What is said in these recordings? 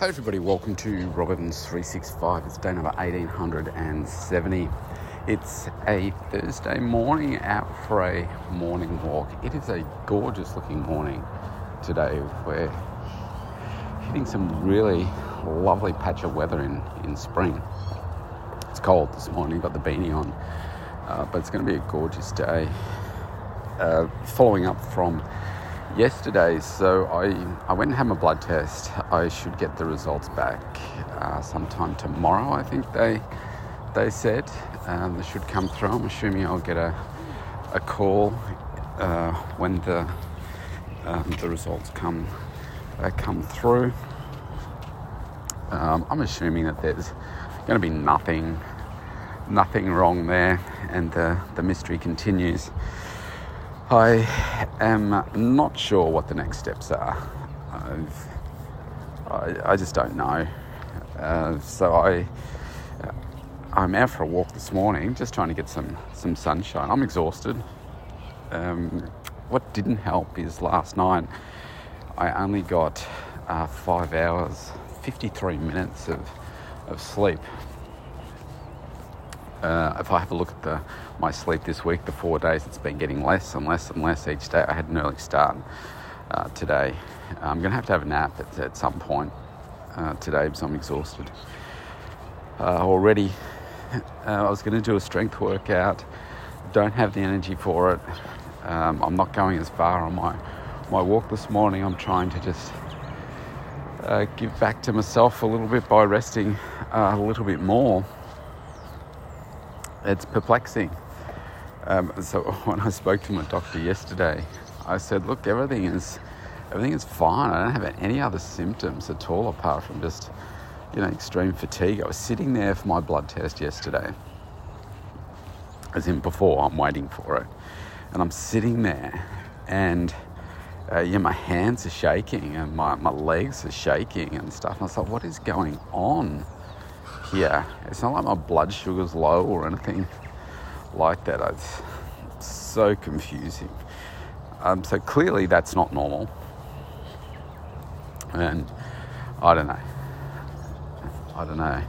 Hey everybody, welcome to Rob Evans 365. It's day number 1870. It's a Thursday morning out for a morning walk. It is a gorgeous looking morning today. We're hitting some really lovely patch of weather in, in spring. It's cold this morning, got the beanie on, uh, but it's going to be a gorgeous day. Uh, following up from yesterday, so I, I went and had my blood test. I should get the results back uh, sometime tomorrow, I think they they said. Um, they should come through. I'm assuming I'll get a, a call uh, when the, um, the results come, uh, come through. Um, I'm assuming that there's going to be nothing, nothing wrong there, and the, the mystery continues. I am not sure what the next steps are. I, I just don't know. Uh, so I, I'm out for a walk this morning, just trying to get some some sunshine. I'm exhausted. Um, what didn't help is last night I only got uh, five hours, 53 minutes of of sleep. Uh, if I have a look at the, my sleep this week, the four days, it's been getting less and less and less each day. I had an early start uh, today. I'm going to have to have a nap at, at some point uh, today because I'm exhausted. Uh, already, uh, I was going to do a strength workout. Don't have the energy for it. Um, I'm not going as far on my, my walk this morning. I'm trying to just uh, give back to myself a little bit by resting a little bit more it's perplexing. Um, so when I spoke to my doctor yesterday, I said, "Look, everything is everything is fine. I don't have any other symptoms at all apart from just you know extreme fatigue." I was sitting there for my blood test yesterday, as in before. I'm waiting for it, and I'm sitting there, and uh, yeah, my hands are shaking and my, my legs are shaking and stuff. And I thought, what is going on? Here. It's not like my blood sugar's low or anything like that. It's so confusing. Um, so clearly that's not normal. And I don't know. I don't know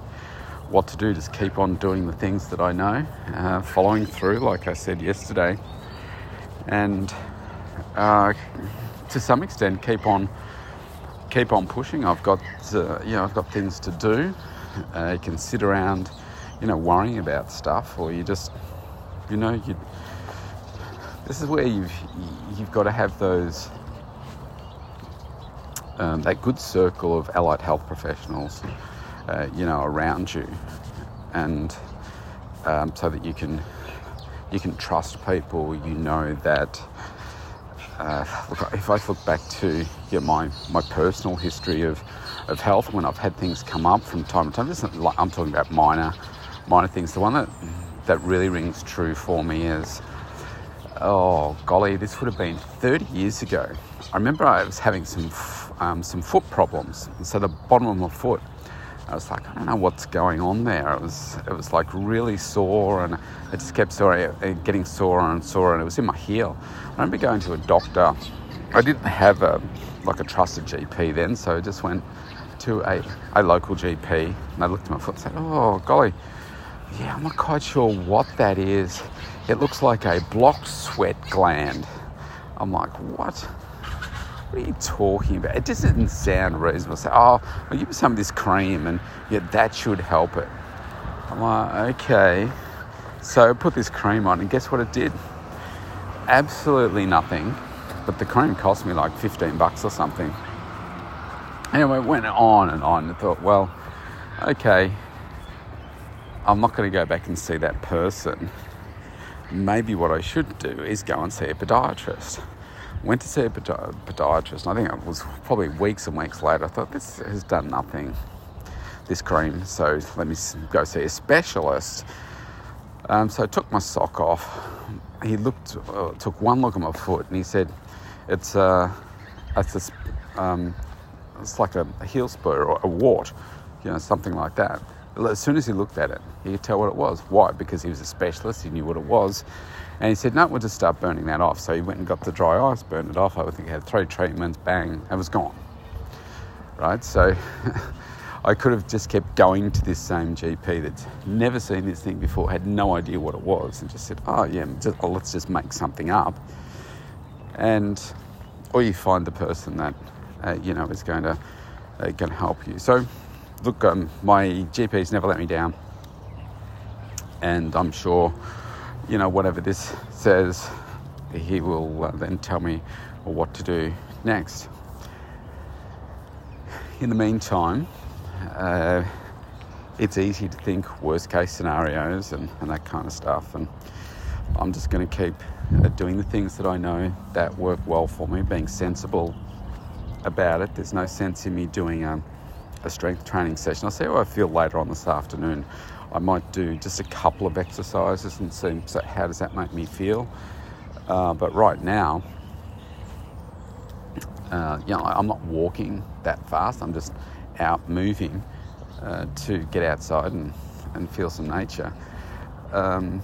what to do. Just keep on doing the things that I know, uh, following through, like I said yesterday, and uh, to some extent keep on keep on pushing. I've got uh, you know I've got things to do. Uh, you can sit around, you know, worrying about stuff, or you just, you know, you. This is where you've you've got to have those um, that good circle of allied health professionals, uh, you know, around you, and um, so that you can you can trust people. You know that. Uh, look, if I look back to yeah, my my personal history of of health when I've had things come up from time to time. Like, I'm talking about minor, minor things. The one that that really rings true for me is, oh golly, this would have been 30 years ago. I remember I was having some um, some foot problems, so the bottom of my foot. I was like, I don't know what's going on there. It was, it was like really sore, and it just kept sore, getting sore and sore, and it was in my heel. I remember going to a doctor. I didn't have a like a trusted GP then, so I just went to a, a local GP and they looked at my foot and said, Oh, golly, yeah, I'm not quite sure what that is. It looks like a blocked sweat gland. I'm like, What? What are you talking about? It didn't sound reasonable. Say, oh, I'll give you some of this cream and yeah, that should help it. I'm like, okay. So I put this cream on and guess what it did? Absolutely nothing. But the cream cost me like 15 bucks or something. Anyway, it went on and on. I thought, well, okay, I'm not going to go back and see that person. Maybe what I should do is go and see a podiatrist. Went to see a podiatrist, and I think it was probably weeks and weeks later. I thought, this has done nothing, this cream, so let me go see a specialist. Um, so I took my sock off. He looked, uh, took one look at my foot, and he said, "It's uh, it's a um, it's like a, a heel spur or a wart, you know, something like that. As soon as he looked at it, he could tell what it was. Why? Because he was a specialist, he knew what it was. And he said, No, we'll just start burning that off. So he went and got the dry ice, burned it off. I would think he had three treatments, bang, it was gone. right? So I could have just kept going to this same GP that's never seen this thing before, had no idea what it was, and just said, "Oh yeah, just, oh, let's just make something up." And or you find the person that uh, you know is going to uh, going to help you. So, look, um, my GP's never let me down, and I'm sure, you know, whatever this says, he will uh, then tell me what to do next. In the meantime, uh, it's easy to think worst case scenarios and, and that kind of stuff. And I'm just going to keep uh, doing the things that I know that work well for me, being sensible about it. There's no sense in me doing a, a strength training session. I'll see how I feel later on this afternoon. I might do just a couple of exercises and see so how does that make me feel. Uh, but right now, uh, you know, I'm not walking that fast. I'm just out moving uh, to get outside and, and feel some nature. Um,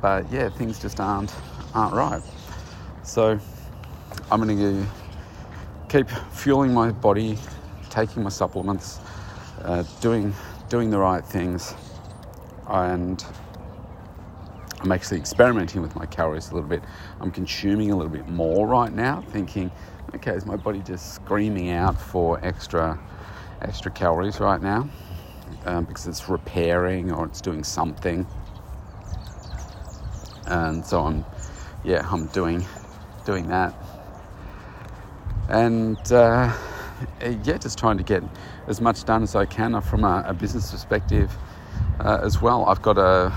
but yeah, things just aren't aren't right. So I'm going to keep fueling my body, taking my supplements, uh, doing doing the right things, and I'm actually experimenting with my calories a little bit. I'm consuming a little bit more right now, thinking, okay, is my body just screaming out for extra extra calories right now um, because it's repairing or it's doing something. And so I'm, yeah, I'm doing doing that, and uh, yeah, just trying to get as much done as I can from a, a business perspective uh, as well. I've got a,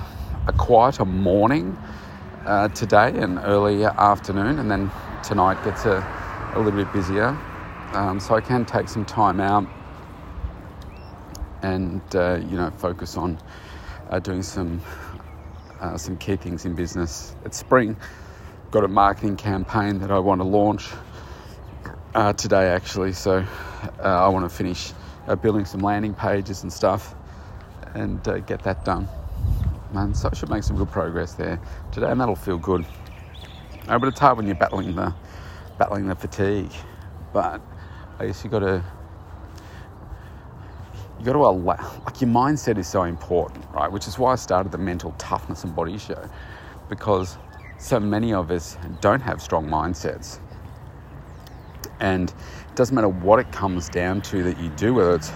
a quieter morning uh, today and early afternoon, and then tonight gets a, a little bit busier. Um, so I can take some time out and uh, you know focus on uh, doing some uh, some key things in business. It's spring. Got a marketing campaign that I want to launch uh, today actually. So uh, I want to finish uh, building some landing pages and stuff and get that done. And so I should make some good progress there today, and that'll feel good. but it's hard when you're battling the battling the fatigue. But I guess you got to you got to allow, like your mindset is so important, right? Which is why I started the mental toughness and body show because so many of us don't have strong mindsets. And it doesn't matter what it comes down to that you do, whether it's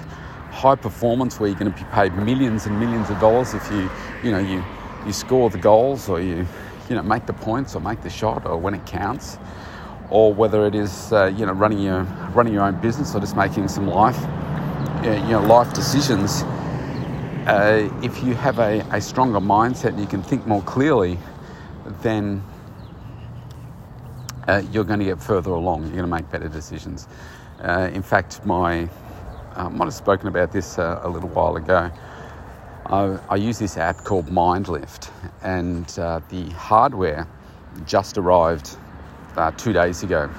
high performance where you're going to be paid millions and millions of dollars if you, you know, you, you score the goals or you, you know, make the points or make the shot or when it counts, or whether it is, uh, you know, running your, running your own business or just making some life you know, life decisions, uh, if you have a, a stronger mindset and you can think more clearly, then uh, you're going to get further along. You're going to make better decisions. Uh, in fact, my I might have spoken about this uh, a little while ago. I, I, use this app called Myndlift, and uh, the hardware just arrived uh, two days ago.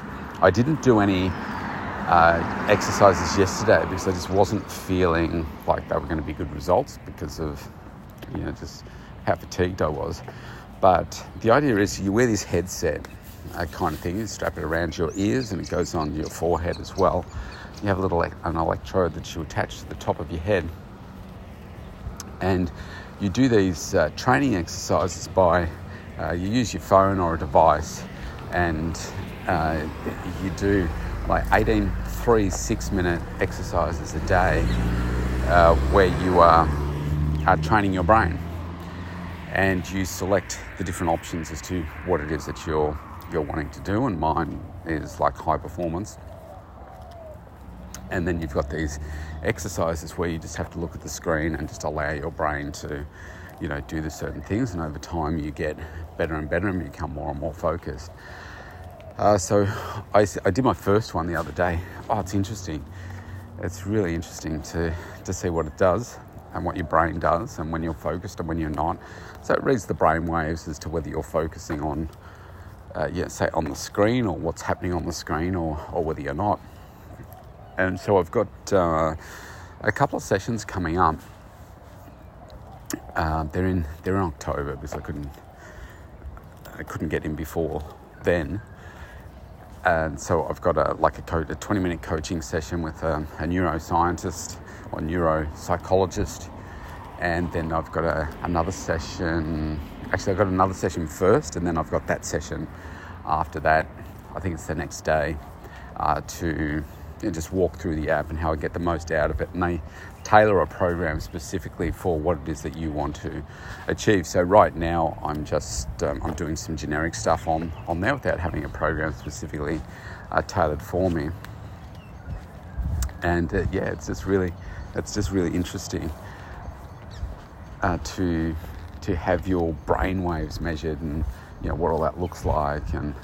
I didn't do any uh, exercises yesterday because I just wasn't feeling like they were going to be good results because of, you know, just how fatigued I was. But the idea is you wear this headset uh, kind of thing, you strap it around your ears and it goes on your forehead as well. You have a little an electrode that you attach to the top of your head. And you do these uh, training exercises by uh, you use your phone or a device and uh, you do like 18 three six minute exercises a day uh, where you are, are training your brain and you select the different options as to what it is that you're you're wanting to do and mine is like high performance and then you've got these exercises where you just have to look at the screen and just allow your brain to you know do the certain things and over time you get better and better and become more and more focused uh, so I, I did my first one the other day. Oh, it's interesting. It's really interesting to, to see what it does and what your brain does and when you're focused and when you're not. So it reads the brain waves as to whether you're focusing on, uh, yeah, say on the screen or what's happening on the screen or, or whether you're not. And so I've got uh, a couple of sessions coming up. Uh, they're in they're in October because I couldn't I couldn't get in before then. and so I've got a like a, co- a 20 minute coaching session with a, a neuroscientist or neuropsychologist, and then I've got a, another session. Actually, I've got another session first, and then I've got that session after that. I think it's the next day uh, to you know, just walk through the app and how I get the most out of it. And they tailor a program specifically for what it is that you want to achieve. So right now, I'm just um, I'm doing some generic stuff on on there without having a program specifically uh, tailored for me. And uh, yeah, it's just really it's just really interesting uh, to to have your brain waves measured and you know what all that looks like and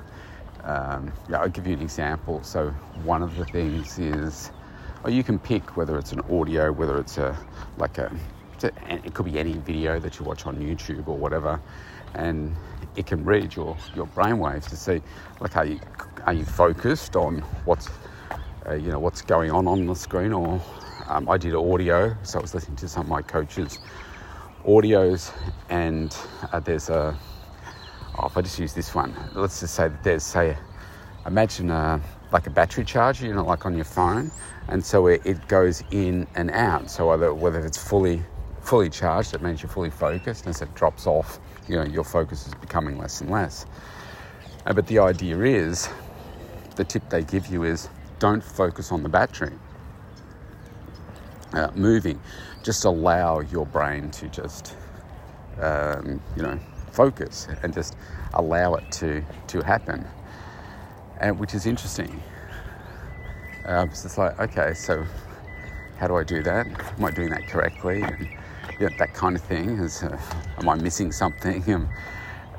um, yeah, I'll give you an example. So one of the things is, or you can pick whether it's an audio, whether it's a like a, it could be any video that you watch on YouTube or whatever, and it can read your your brainwaves to see like are you are you focused on what's uh, you know what's going on on the screen or um, I did audio, so I was listening to some of my coaches' audios, and uh, there's a oh, if I just use this one, let's just say that there's, say, imagine a, like a battery charger, you know, like on your phone, and so it, it goes in and out. So whether, whether it's fully fully charged, it means you're fully focused, and as it drops off, you know, your focus is becoming less and less. Uh, but the idea is, the tip they give you is don't focus on the battery. Uh, moving, just allow your brain to just, um, you know, focus and just allow it to, to happen, and which is interesting. Um, so it's like, okay, so how do I do that? Am I doing that correctly? And, you know, that kind of thing. Is, uh, am I missing something? Um,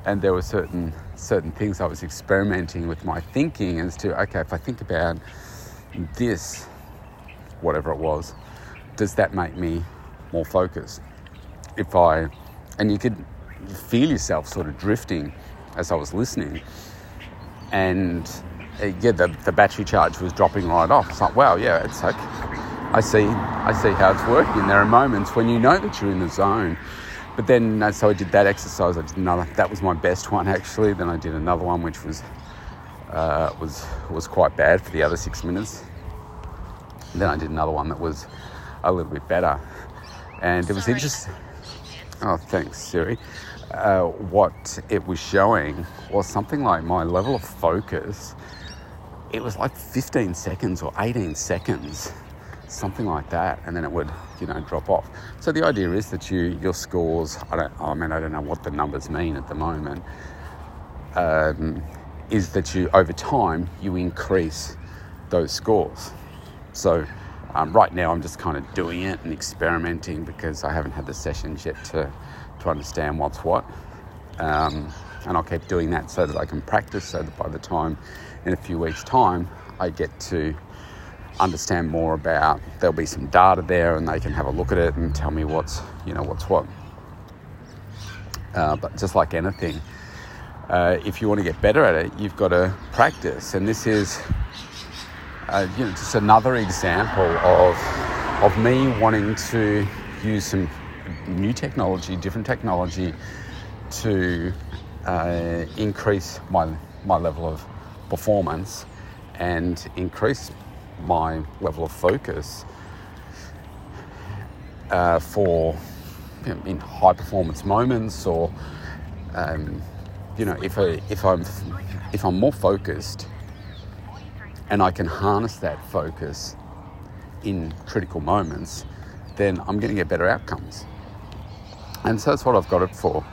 and there were certain certain things I was experimenting with my thinking as to okay, if I think about this, whatever it was, does that make me more focused? If I, and you could feel yourself sort of drifting as I was listening. And uh, yeah, the, the battery charge was dropping right off. It's like, wow, yeah, it's like, I see, I see how it's working. There are moments when you know that you're in the zone. But then, uh, so I did that exercise. I did another. That was my best one actually. Then I did another one, which was uh, was was quite bad for the other six minutes. then I did another one that was a little bit better, and it was interesting. Oh, thanks, Siri uh, what it was showing was something like my level of focus. It was like 15 seconds or 18 seconds, something like that, and then it would, you know, drop off. So the idea is that you your scores. I don't. I mean, I don't know what the numbers mean at the moment. Um, is that you over time you increase those scores. So um, right now I'm just kind of doing it and experimenting because I haven't had the sessions yet to to understand what's what. Um, and I'll keep doing that so that I can practice so that by the time in a few weeks' time I get to understand more about there'll be some data there and they can have a look at it and tell me what's you know what's what uh, but just like anything uh, if you want to get better at it you've got to practice and this is uh, you know just another example of of me wanting to use some new technology, different technology to uh, increase my, my level of performance and increase my level of focus uh, for you know, in high performance moments or um, you know if, I, if I'm if I'm more focused and I can harness that focus in critical moments then I'm going to get better outcomes and so that's what I've got it for.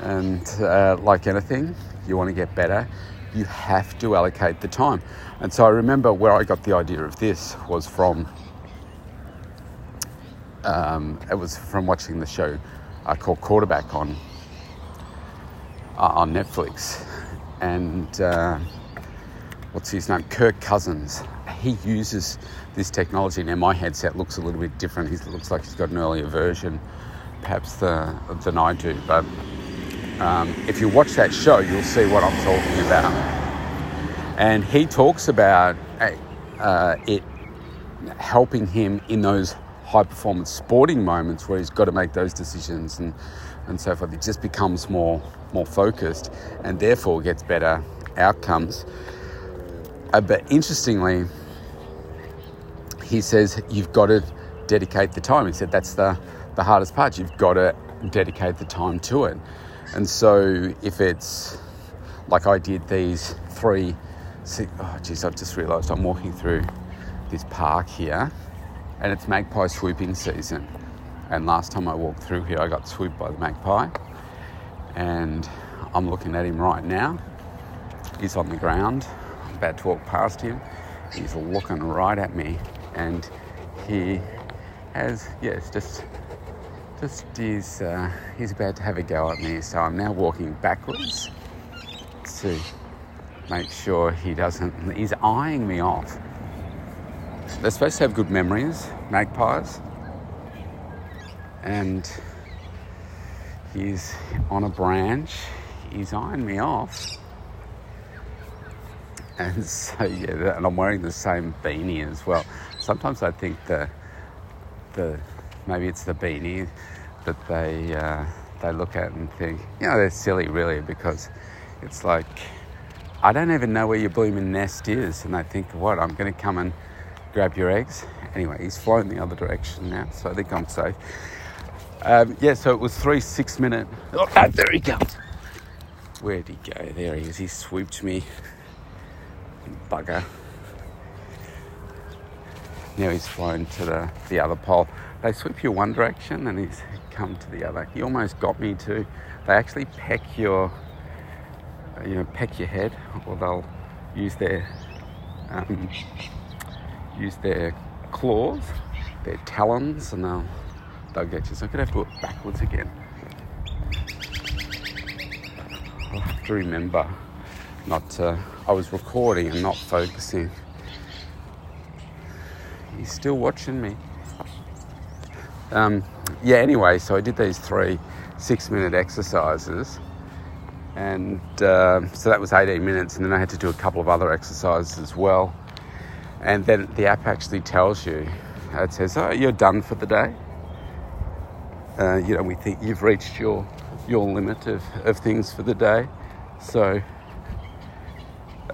And uh, like anything, you want to get better, you have to allocate the time. And so I remember where I got the idea of this was from um, it was from watching the show uh, called Quarterback on uh, on Netflix, and uh, what's his name, Kirk Cousins. He uses this technology. Now my headset looks a little bit different. He looks like he's got an earlier version, perhaps the, than I do. But um, if you watch that show, you'll see what I'm talking about. And he talks about uh, it helping him in those high performance sporting moments where he's got to make those decisions and, and so forth. He just becomes more more focused and therefore gets better outcomes. Uh, but interestingly, he says you've got to dedicate the time. He said that's the, the hardest part. You've got to dedicate the time to it. And so if it's like I did these three, six, oh geez, I've just realised I'm walking through this park here and it's magpie swooping season. And last time I walked through here, I got swooped by the magpie. And I'm looking at him right now. He's on the ground. About to walk past him. He's looking right at me. And he has, yes, just just is uh, he's about to have a go at me so i'm now walking backwards to make sure he doesn't he's eyeing me off they're supposed to have good memories magpies and he's on a branch he's eyeing me off and so yeah and i'm wearing the same beanie as well sometimes i think the the maybe it's the beanie that they uh, they look at and think, you know, they're silly really because it's like I don't even know where your blooming nest is, and they think, what? I'm going to come and grab your eggs. Anyway, he's flown the other direction now, so I think I'm safe. Um, yeah, so it was three six minute. Oh, there he comes. Where'd he go? There he is. He swooped me. Bugger. Now he's flown to the, the other pole they sweep you one direction and he's come to the other. He almost got me too. They actually peck your, you know, peck your head, or they'll use their, um, use their claws, their talons, and they'll they'll get you. So I could have to it backwards again. I'll have to remember not to. I was recording and not focusing. He's still watching me. Um, yeah, anyway, so I did these three six minute exercises. And uh, so that was 18 minutes, and then I had to do a couple of other exercises as well. And then the app actually tells you, it says, Oh, you're done for the day. Uh, you know, we think you've reached your, your limit of, of things for the day. So,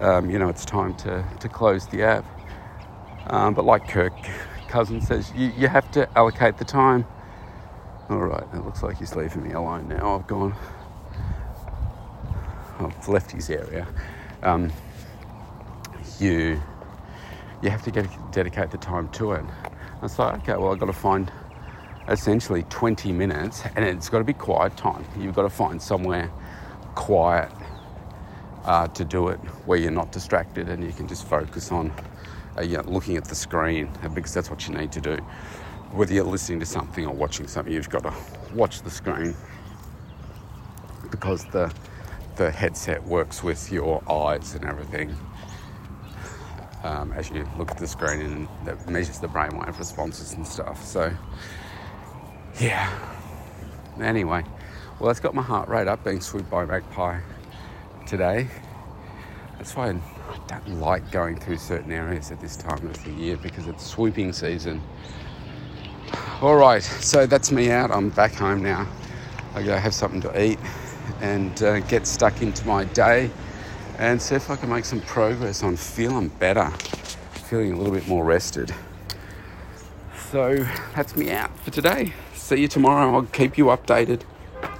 um, you know, it's time to, to close the app. Um, but like Kirk Cousins says, you, you have to allocate the time. All right, it looks like he's leaving me alone now. I've gone, I've left his area. Um, you, you have to get, dedicate the time to it. I was like, okay, well, I've got to find essentially 20 minutes, and it's got to be quiet time. You've got to find somewhere quiet uh, to do it where you're not distracted and you can just focus on uh, you know, looking at the screen uh, because that's what you need to do. Whether you're listening to something or watching something, you've got to watch the screen because the the headset works with your eyes and everything. Um, as you look at the screen and that measures the brainwave responses and stuff. So, yeah. Anyway, well, that's got my heart rate up being swooped by magpie today. That's why I don't like going through certain areas at this time of the year because it's swooping season. All right, so that's me out. I'm back home now. I gotta have something to eat and uh, get stuck into my day and see if I can make some progress on feeling better, feeling a little bit more rested. So that's me out for today. See you tomorrow. I'll keep you updated.